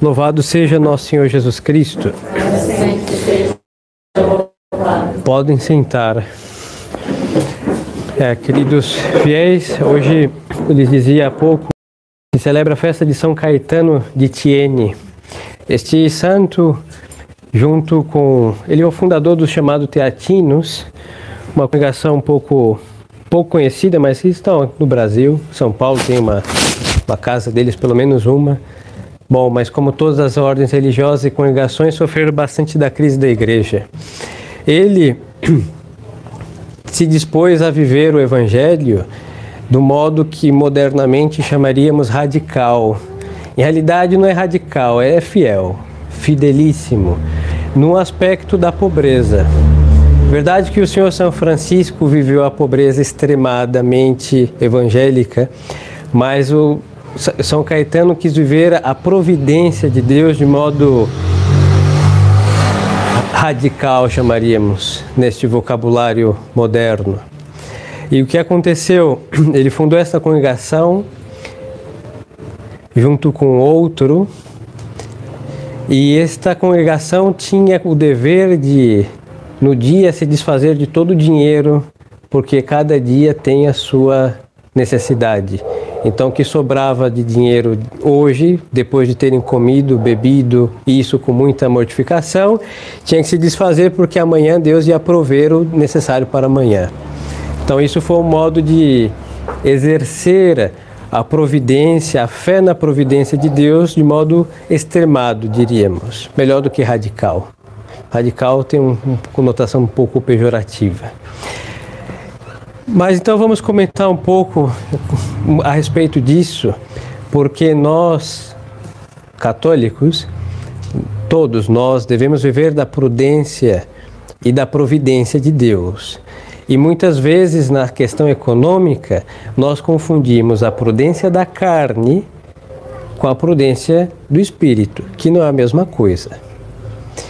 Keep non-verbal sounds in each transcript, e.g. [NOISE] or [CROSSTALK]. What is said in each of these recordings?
Louvado seja nosso Senhor Jesus Cristo. Podem sentar. É, queridos fiéis, hoje eu lhes dizia há pouco que celebra a festa de São Caetano de Tiene. Este santo, junto com. Ele é o fundador do chamado Teatinos, uma congregação um pouco, pouco conhecida, mas que estão no Brasil. São Paulo tem uma, uma casa deles, pelo menos uma. Bom, mas como todas as ordens religiosas e congregações sofreram bastante da crise da igreja. Ele [CLEARS THROAT] se dispôs a viver o evangelho do modo que modernamente chamaríamos radical. Em realidade não é radical, é fiel, fidelíssimo, no aspecto da pobreza. Verdade que o Senhor São Francisco viveu a pobreza extremadamente evangélica, mas o são Caetano quis viver a providência de Deus de modo radical, chamaríamos, neste vocabulário moderno. E o que aconteceu? [CLEARS THROAT] Ele fundou essa congregação junto com outro, e esta congregação tinha o dever de, no dia, se desfazer de todo o dinheiro, porque cada dia tem a sua necessidade. Então, o que sobrava de dinheiro hoje, depois de terem comido, bebido, isso com muita mortificação, tinha que se desfazer porque amanhã Deus ia prover o necessário para amanhã. Então, isso foi um modo de exercer a providência, a fé na providência de Deus de modo extremado, diríamos, melhor do que radical. Radical tem uma conotação um pouco pejorativa. Mas então vamos comentar um pouco a respeito disso, porque nós, católicos, todos nós devemos viver da prudência e da providência de Deus. E muitas vezes na questão econômica, nós confundimos a prudência da carne com a prudência do espírito, que não é a mesma coisa.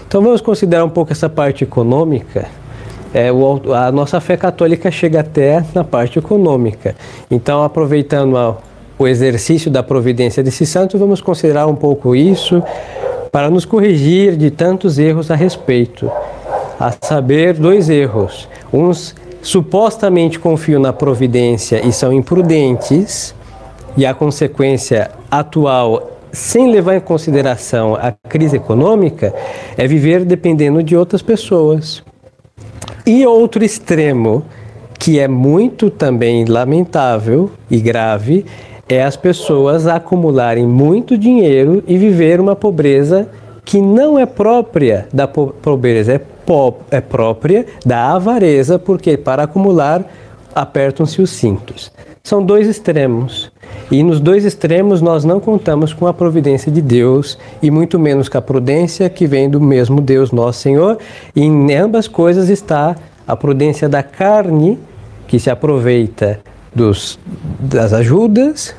Então vamos considerar um pouco essa parte econômica é, o, a nossa fé católica chega até na parte econômica. Então, aproveitando a, o exercício da providência desse santo, vamos considerar um pouco isso para nos corrigir de tantos erros a respeito. A saber, dois erros. Uns supostamente confiam na providência e são imprudentes, e a consequência atual sem levar em consideração a crise econômica, é viver dependendo de outras pessoas. E outro extremo, que é muito também lamentável e grave, é as pessoas acumularem muito dinheiro e viver uma pobreza que não é própria da pobreza, é, é própria da avareza, porque para acumular apertam-se os cintos. São dois extremos. E nos dois extremos nós não contamos com a providência de Deus e muito menos com a prudência que vem do mesmo Deus nosso Senhor. E em ambas coisas está a prudência da carne, que se aproveita dos, das ajudas.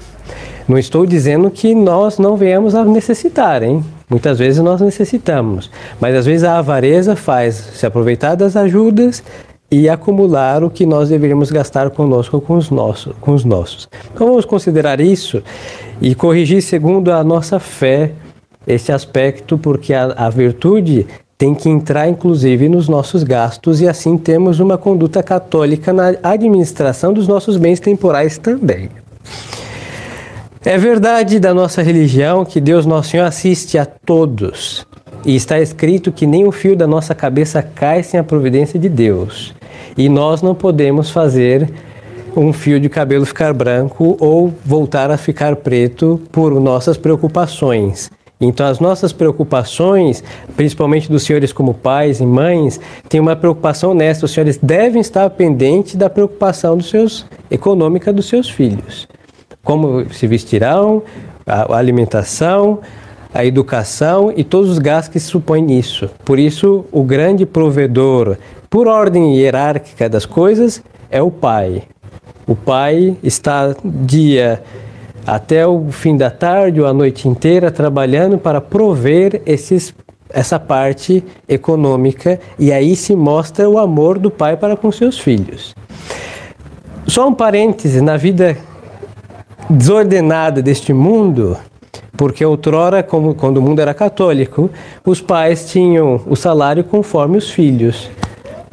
Não estou dizendo que nós não venhamos a necessitar, hein? Muitas vezes nós necessitamos, mas às vezes a avareza faz se aproveitar das ajudas e acumular o que nós deveríamos gastar conosco com os nossos. Com os nossos. Então vamos considerar isso e corrigir segundo a nossa fé esse aspecto, porque a, a virtude tem que entrar inclusive nos nossos gastos e assim temos uma conduta católica na administração dos nossos bens temporais também. É verdade da nossa religião que Deus Nosso Senhor assiste a todos. E está escrito que nem o fio da nossa cabeça cai sem a providência de Deus. E nós não podemos fazer um fio de cabelo ficar branco ou voltar a ficar preto por nossas preocupações. Então, as nossas preocupações, principalmente dos senhores como pais e mães, tem uma preocupação nessa. Os senhores devem estar pendentes da preocupação dos seus, econômica dos seus filhos. Como se vestirão, a alimentação, a educação e todos os gastos que se supõem nisso. Por isso, o grande provedor por ordem hierárquica das coisas, é o pai. O pai está dia até o fim da tarde ou a noite inteira trabalhando para prover esses, essa parte econômica e aí se mostra o amor do pai para com seus filhos. Só um parêntese, na vida desordenada deste mundo, Porque outrora, como, quando o mundo era católico, os pais tinham o salário conforme os filhos.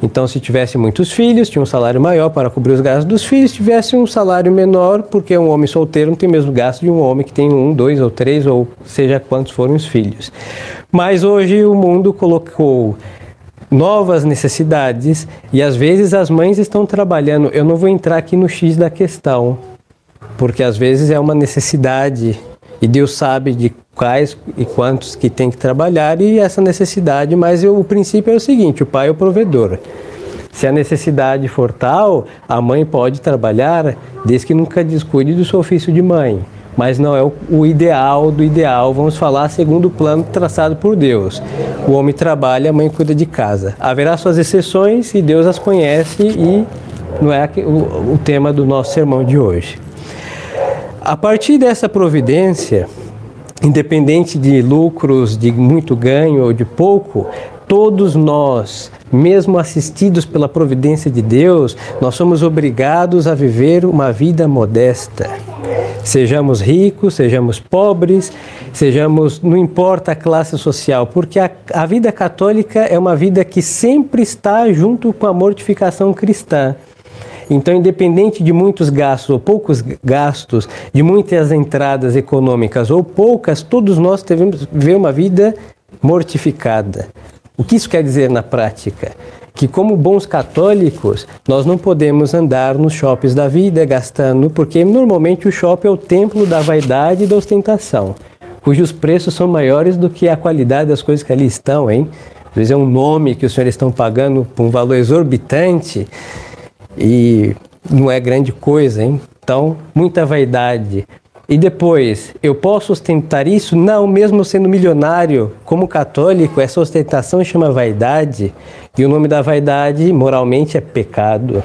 Então, se tivesse muitos filhos, tinha um salário maior para cobrir os gastos dos filhos. Se tivesse um salário menor, porque um homem solteiro não tem o mesmo gasto de um homem que tem um, dois ou três, ou seja quantos forem os filhos. Mas hoje o mundo colocou novas necessidades e às vezes as mães estão trabalhando. Eu não vou entrar aqui no X da questão, porque às vezes é uma necessidade e Deus sabe de quais e quantos que tem que trabalhar e essa necessidade, mas eu, o princípio é o seguinte: o pai é o provedor. Se a necessidade for tal, a mãe pode trabalhar desde que nunca descuide do seu ofício de mãe. Mas não é o, o ideal do ideal, vamos falar segundo o plano traçado por Deus. O homem trabalha, a mãe cuida de casa. Haverá suas exceções e Deus as conhece e não é o, o tema do nosso sermão de hoje. A partir dessa providência, independente de lucros, de muito ganho ou de pouco, todos nós, mesmo assistidos pela providência de Deus, nós somos obrigados a viver uma vida modesta. Sejamos ricos, sejamos pobres, sejamos, não importa a classe social, porque a, a vida católica é uma vida que sempre está junto com a mortificação cristã. Então, independente de muitos gastos ou poucos gastos, de muitas entradas econômicas ou poucas, todos nós devemos viver uma vida mortificada. O que isso quer dizer na prática? Que, como bons católicos, nós não podemos andar nos shoppings da vida gastando, porque normalmente o shopping é o templo da vaidade e da ostentação, cujos preços são maiores do que a qualidade das coisas que ali estão, hein? Às vezes é um nome que os senhores estão pagando por um valor exorbitante e não é grande coisa, hein? Então, muita vaidade. E depois, eu posso ostentar isso? Não, mesmo sendo milionário, como católico, essa ostentação chama vaidade, e o nome da vaidade, moralmente, é pecado.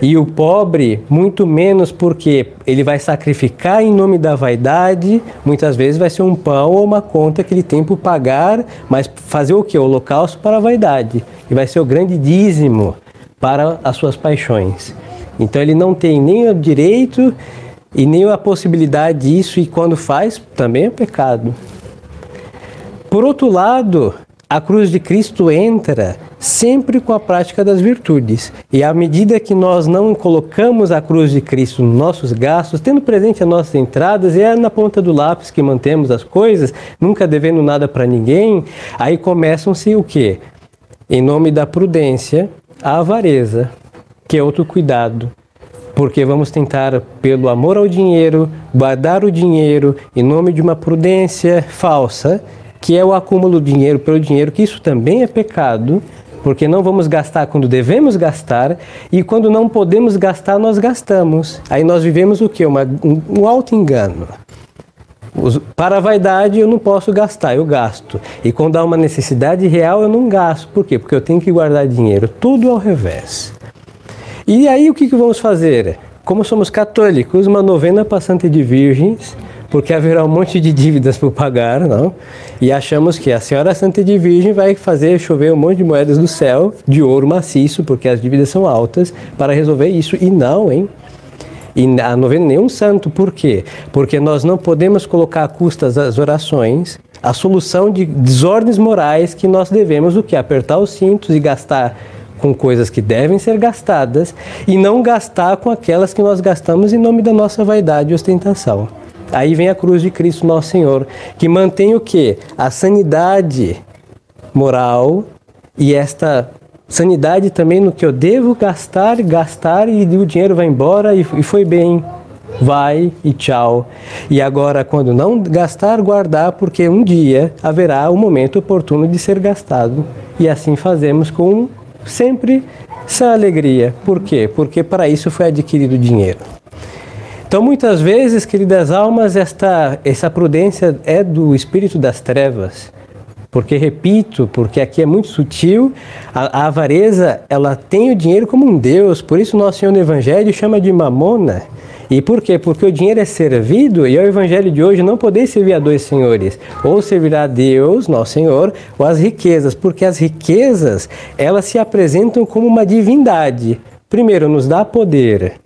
E o pobre, muito menos porque ele vai sacrificar em nome da vaidade, muitas vezes vai ser um pão ou uma conta que ele tem por pagar, mas fazer o que? O holocausto para a vaidade. E vai ser o grande dízimo para as suas paixões. Então ele não tem nem o direito e nem a possibilidade disso, e quando faz, também é pecado. Por outro lado, a cruz de Cristo entra sempre com a prática das virtudes. E à medida que nós não colocamos a cruz de Cristo nos nossos gastos, tendo presente as nossas entradas, e é na ponta do lápis que mantemos as coisas, nunca devendo nada para ninguém, aí começam-se o quê? Em nome da prudência, a avareza, que é outro cuidado, porque vamos tentar, pelo amor ao dinheiro, guardar o dinheiro em nome de uma prudência falsa, que é o acúmulo do dinheiro pelo dinheiro, que isso também é pecado, porque não vamos gastar quando devemos gastar e quando não podemos gastar, nós gastamos. Aí nós vivemos o que? Um, um alto engano. Para a vaidade eu não posso gastar, eu gasto. E quando há uma necessidade real eu não gasto. Por quê? Porque eu tenho que guardar dinheiro. Tudo ao revés. E aí o que, que vamos fazer? Como somos católicos, uma novena para Santa de Virgens, porque haverá um monte de dívidas por pagar, não? E achamos que a Senhora Santa de Virgem vai fazer chover um monte de moedas do céu, de ouro maciço, porque as dívidas são altas, para resolver isso. E não, hein? E a novena nenhum santo, por quê? Porque nós não podemos colocar a custas das orações a solução de desordens morais que nós devemos o que? Apertar os cintos e gastar com coisas que devem ser gastadas e não gastar com aquelas que nós gastamos em nome da nossa vaidade e ostentação. Aí vem a cruz de Cristo Nosso Senhor, que mantém o que? A sanidade moral e esta sanidade também no que eu devo gastar, gastar e o dinheiro vai embora e, e foi bem. Vai e tchau. E agora, quando não gastar, guardar, porque um dia haverá o momento oportuno de ser gastado. E assim fazemos com sempre essa alegria. Por quê? Porque para isso foi adquirido dinheiro. Então, muitas vezes, queridas almas, esta, essa prudência é do espírito das trevas. Porque, repito, porque aqui é muito sutil, a, a, avareza, ela tem o dinheiro como um Deus, por isso nosso Senhor no Evangelho chama de mamona. E por quê? Porque o dinheiro é servido e é o Evangelho de hoje não poder servir a dois senhores. Ou servirá a Deus, nosso Senhor, ou as riquezas, porque as riquezas, elas se apresentam como uma divindade. Primeiro, nos dá poder,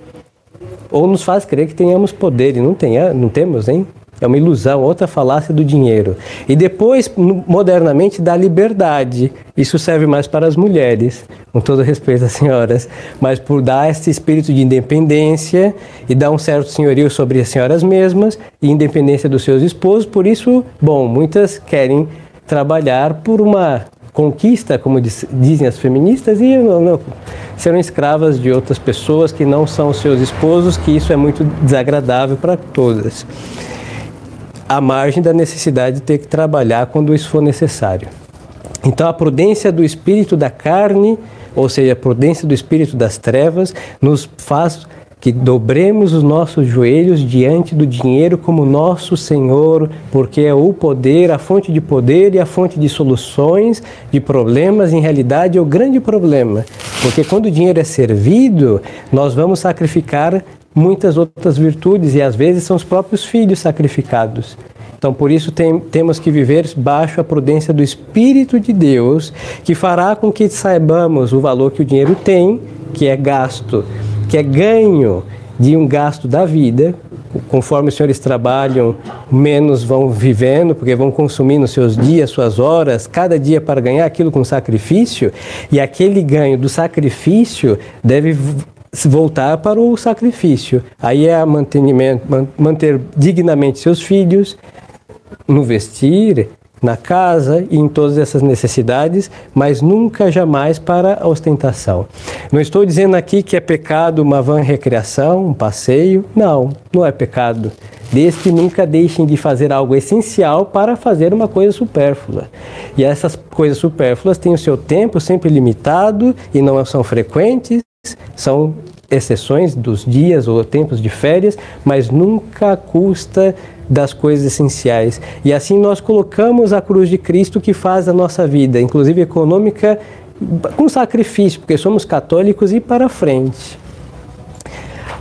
ou nos faz crer que tenhamos poder, e não, tenha, não temos, hein? É uma ilusão, outra falácia do dinheiro. E depois, modernamente, da liberdade. Isso serve mais para as mulheres, com todo respeito às senhoras, mas por dar esse espírito de independência e dar um certo senhorio sobre as senhoras mesmas e independência dos seus esposos. Por isso, bom, muitas querem trabalhar por uma conquista, como dizem as feministas, e não, não, serão escravas de outras pessoas que não são seus esposos, que isso é muito desagradável para todas à margem da necessidade de ter que trabalhar quando isso for necessário. Então, a prudência do espírito da carne, ou seja, a prudência do espírito das trevas, nos faz que dobremos os nossos joelhos diante do dinheiro como nosso Senhor, porque é o poder, a fonte de poder e a fonte de soluções de problemas, em realidade é o grande problema. Porque quando o dinheiro é servido, nós vamos sacrificar muitas outras virtudes e às vezes são os próprios filhos sacrificados. Então, por isso, tem, temos que viver baixo a prudência do Espírito de Deus, que fará com que saibamos o valor que o dinheiro tem, que é gasto, que é ganho de um gasto da vida. Conforme os senhores trabalham, menos vão vivendo, porque vão consumindo seus dias, suas horas, cada dia para ganhar aquilo com sacrifício, e aquele ganho do sacrifício deve voltar para o sacrifício. Aí é manter dignamente seus filhos, no vestir, na casa e em todas essas necessidades, mas nunca jamais para a ostentação. Não estou dizendo aqui que é pecado uma van recreação, um passeio. Não, não é pecado. Desde que nunca deixem de fazer algo essencial para fazer uma coisa supérflua. E essas coisas supérfluas têm o seu tempo sempre limitado e não são frequentes, são exceções dos dias ou tempos de férias, mas nunca custa das coisas essenciais. E assim nós colocamos a cruz de Cristo que faz a nossa vida, inclusive econômica, com sacrifício, porque somos católicos e para frente.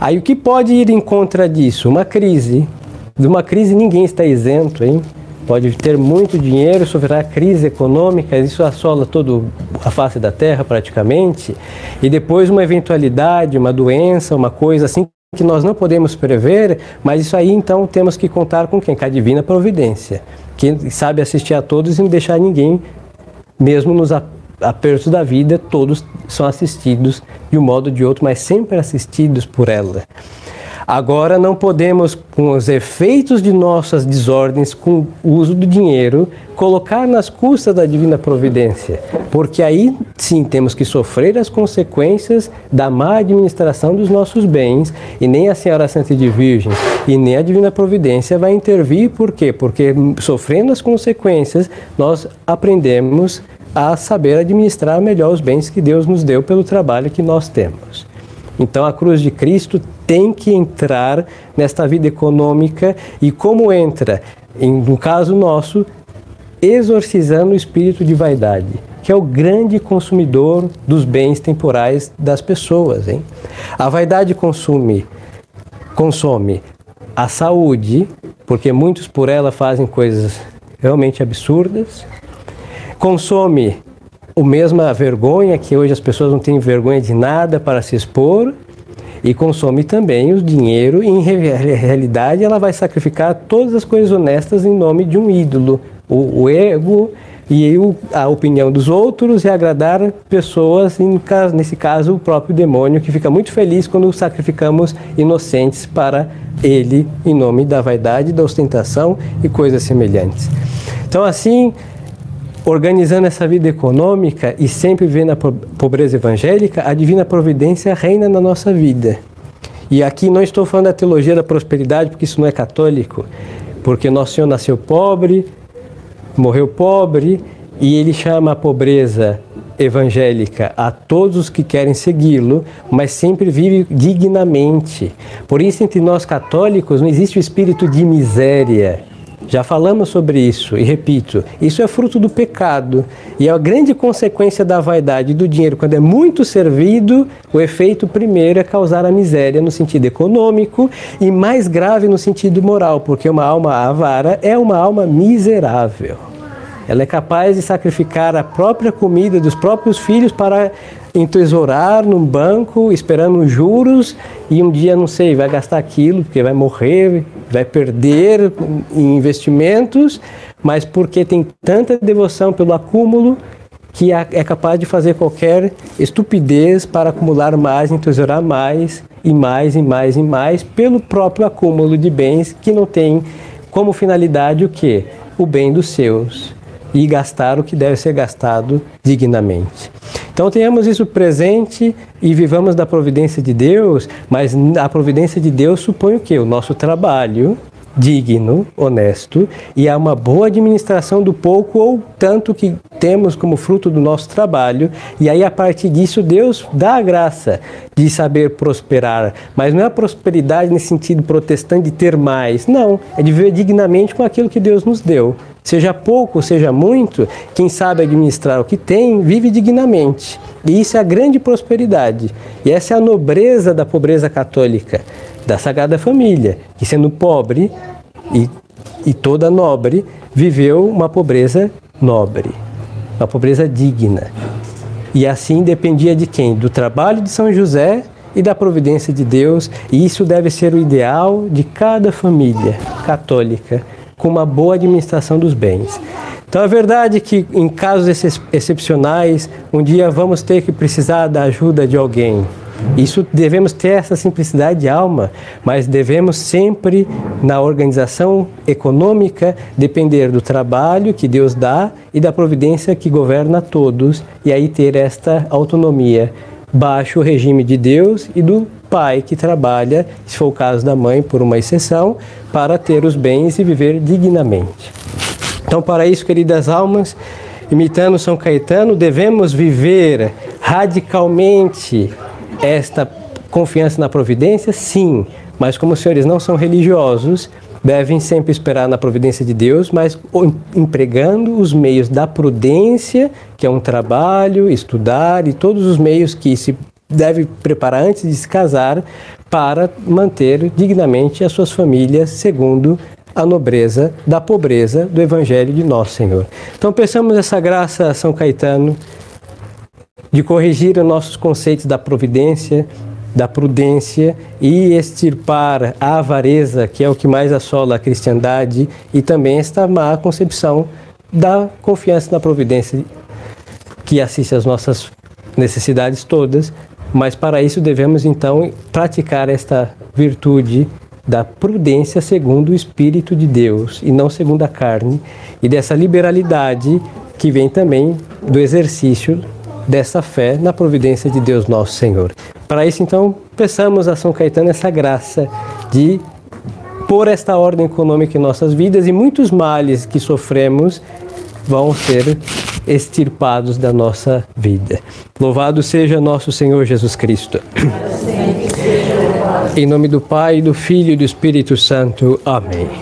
Aí o que pode ir em contra disso? Uma crise. De uma crise ninguém está isento, hein? Pode ter muito dinheiro, sofrer crise econômica, isso assola toda a face da terra praticamente, e depois uma eventualidade, uma doença, uma coisa assim que nós não podemos prever, mas isso aí então temos que contar com quem? Com a divina providência, que sabe assistir a todos e não deixar ninguém, mesmo nos apertos da vida, todos são assistidos de um modo ou de outro, mas sempre assistidos por ela. Agora não podemos, com os efeitos de nossas desordens, com o uso do dinheiro, colocar nas custas da divina providência, porque aí sim temos que sofrer as consequências da má administração dos nossos bens, e nem a Senhora Santa de Virgem e nem a divina providência vai intervir, por quê? Porque sofrendo as consequências, nós aprendemos a saber administrar melhor os bens que Deus nos deu pelo trabalho que nós temos. Então a cruz de Cristo tem que entrar nesta vida econômica e como entra, em, no caso nosso, exorcizando o espírito de vaidade, que é o grande consumidor dos bens temporais das pessoas. Hein? A vaidade consome, consome a saúde, porque muitos por ela fazem coisas realmente absurdas, consome o mesma vergonha, que hoje as pessoas não têm vergonha de nada para se expor, e consome também o dinheiro, e em realidade ela vai sacrificar todas as coisas honestas em nome de um ídolo, o, o ego e o, a opinião dos outros e agradar pessoas, nesse caso o próprio demônio, que fica muito feliz quando sacrificamos inocentes para ele em nome da vaidade, da ostentação e coisas semelhantes. Então assim, organizando essa vida econômica e sempre vendo a pobreza evangélica, a divina providência reina na nossa vida. E aqui não estou falando da teologia da prosperidade, porque isso não é católico, porque nosso Senhor nasceu pobre, morreu pobre, e ele chama a pobreza evangélica a todos os que querem segui-lo, mas sempre vive dignamente. Por isso, entre nós católicos, não existe o espírito de miséria já falamos sobre isso e repito, isso é fruto do pecado e é a grande consequência da vaidade do dinheiro. Quando é muito servido, o efeito primeiro é causar a miséria no sentido econômico e mais grave no sentido moral, porque uma alma avara é uma alma miserável. Ela é capaz de sacrificar a própria comida dos próprios filhos para entesourar num banco, esperando juros, e um dia, não sei, vai gastar aquilo, porque vai morrer, vai perder em investimentos, mas porque tem tanta devoção pelo acúmulo que é capaz de fazer qualquer estupidez para acumular mais, entesourar mais e mais e mais e mais pelo próprio acúmulo de bens que não tem como finalidade o que? O bem dos seus e gastar o que deve ser gastado dignamente. Então tenhamos isso presente e vivamos da providência de Deus, mas a providência de Deus supõe o que? O nosso trabalho digno, honesto e há uma boa administração do pouco ou tanto que temos como fruto do nosso trabalho. E aí, a partir disso, Deus dá a graça de saber prosperar. Mas não é a prosperidade nesse sentido protestante de ter mais. Não, é de viver dignamente com aquilo que Deus nos deu. Seja pouco, seja muito, quem sabe administrar o que tem, vive dignamente. E isso é a grande prosperidade. E essa é a nobreza da pobreza católica da Sagrada Família, que sendo pobre e, e toda nobre, viveu uma pobreza nobre, uma pobreza digna. E assim dependia de quem? Do trabalho de São José e da providência de Deus, e isso deve ser o ideal de cada família católica, com uma boa administração dos bens. Então é verdade que em casos excepcionais, um dia vamos ter que precisar da ajuda de alguém, isso devemos ter essa simplicidade de alma, mas devemos sempre na organização econômica depender do trabalho que Deus dá e da providência que governa todos e aí ter esta autonomia baixo o regime de Deus e do pai que trabalha, se for o caso da mãe, por uma exceção, para ter os bens e viver dignamente. Então, para isso, queridas almas, imitando São Caetano, devemos viver radicalmente esta confiança na providência? Sim, mas como os senhores não são religiosos, devem sempre esperar na providência de Deus, mas empregando os meios da prudência, que é um trabalho, estudar e todos os meios que se deve preparar antes de se casar para manter dignamente as suas famílias segundo a nobreza da pobreza do Evangelho de Nosso Senhor. Então, peçamos essa graça a São Caetano de corrigir os nossos conceitos da providência, da prudência e extirpar a avareza, que é o que mais assola a cristandade, e também esta má concepção da confiança na providência que assiste às nossas necessidades todas, mas para isso devemos então praticar esta virtude da prudência segundo o Espírito de Deus e não segundo a carne, e dessa liberalidade que vem também do exercício dessa fé na providência de Deus nosso Senhor. Para isso, então, peçamos a São Caetano essa graça de pôr esta ordem econômica em nossas vidas e muitos males que sofremos vão ser extirpados da nossa vida. Louvado seja nosso Senhor Jesus Cristo. Em nome do Pai, do Filho e do Espírito Santo. Amém.